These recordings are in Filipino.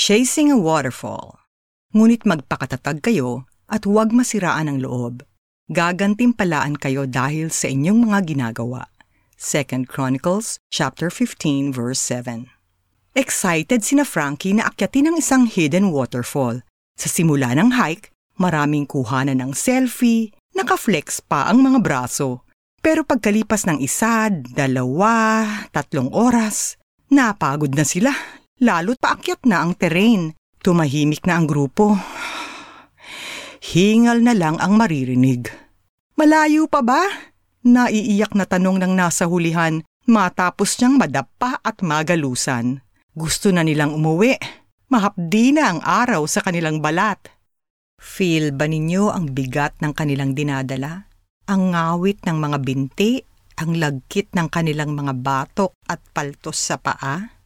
Chasing a Waterfall. Ngunit magpakatatag kayo at huwag masiraan ang loob. Gagantimpalaan kayo dahil sa inyong mga ginagawa. 2 Chronicles chapter 15 verse 7. Excited sina Frankie na akyatin ang isang hidden waterfall. Sa simula ng hike, maraming kuhanan ng selfie, nakaflex pa ang mga braso. Pero pagkalipas ng isa, dalawa, tatlong oras, napagod na sila. Lalo't paakyat na ang terrain. Tumahimik na ang grupo. Hingal na lang ang maririnig. Malayo pa ba? Naiiyak na tanong ng nasa hulihan matapos niyang madapa at magalusan. Gusto na nilang umuwi. Mahapdi na ang araw sa kanilang balat. Feel ba ninyo ang bigat ng kanilang dinadala? Ang ngawit ng mga binti, ang lagkit ng kanilang mga batok at paltos sa paa?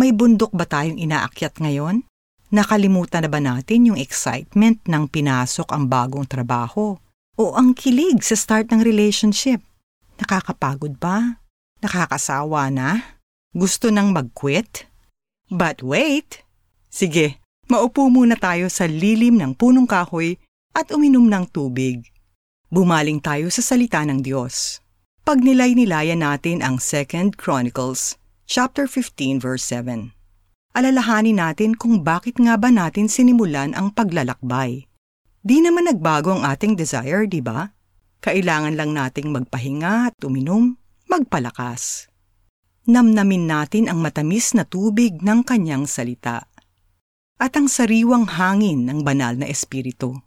May bundok ba tayong inaakyat ngayon? Nakalimutan na ba natin yung excitement ng pinasok ang bagong trabaho? O ang kilig sa start ng relationship? Nakakapagod ba? Nakakasawa na? Gusto nang mag-quit? But wait! Sige, maupo muna tayo sa lilim ng punong kahoy at uminom ng tubig. Bumaling tayo sa salita ng Diyos. Pagnilay-nilayan natin ang 2 Chronicles chapter 15 verse 7. Alalahanin natin kung bakit nga ba natin sinimulan ang paglalakbay. Di naman nagbago ang ating desire, di ba? Kailangan lang nating magpahinga at uminom, magpalakas. Namnamin natin ang matamis na tubig ng kanyang salita at ang sariwang hangin ng banal na espiritu.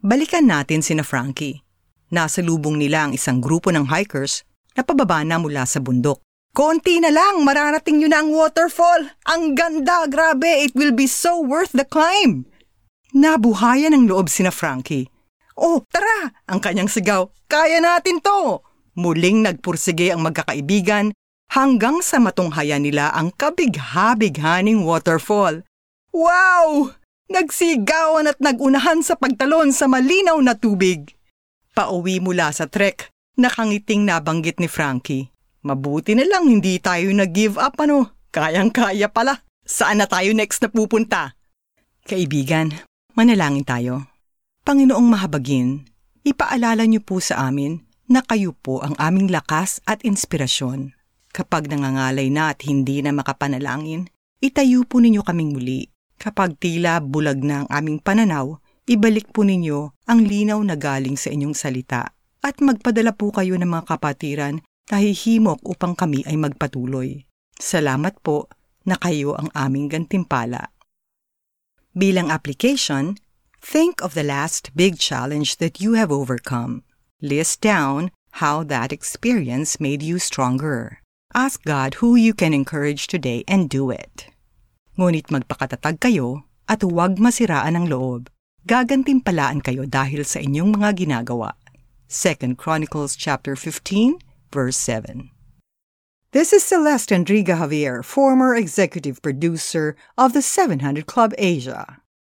Balikan natin sina Frankie. Nasa lubong nila ang isang grupo ng hikers na pababa na mula sa bundok. Konti na lang, mararating nyo na ang waterfall. Ang ganda, grabe, it will be so worth the climb. Nabuhayan ang loob sina Frankie. Oh, tara! Ang kanyang sigaw, kaya natin to! Muling nagpursige ang magkakaibigan hanggang sa matunghayan nila ang kabigha-bighaning waterfall. Wow! Nagsigawan at nagunahan sa pagtalon sa malinaw na tubig. Pauwi mula sa trek, nakangiting nabanggit ni Frankie. Mabuti na lang hindi tayo nag-give up ano. Kayang-kaya pala. Saan na tayo next na pupunta? Kaibigan, manalangin tayo. Panginoong mahabagin, ipaalala niyo po sa amin na kayo po ang aming lakas at inspirasyon. Kapag nangangalay na at hindi na makapanalangin, itayo po ninyo kaming muli. Kapag tila bulag na ang aming pananaw, ibalik po ninyo ang linaw na galing sa inyong salita at magpadala po kayo ng mga kapatiran nahihimok upang kami ay magpatuloy. Salamat po na kayo ang aming gantimpala. Bilang application, think of the last big challenge that you have overcome. List down how that experience made you stronger. Ask God who you can encourage today and do it. Ngunit magpakatatag kayo at huwag masiraan ang loob. Gagantimpalaan kayo dahil sa inyong mga ginagawa. 2 Chronicles chapter 15 verse 7. This is Celeste Enriga Javier, former executive producer of the 700 Club Asia.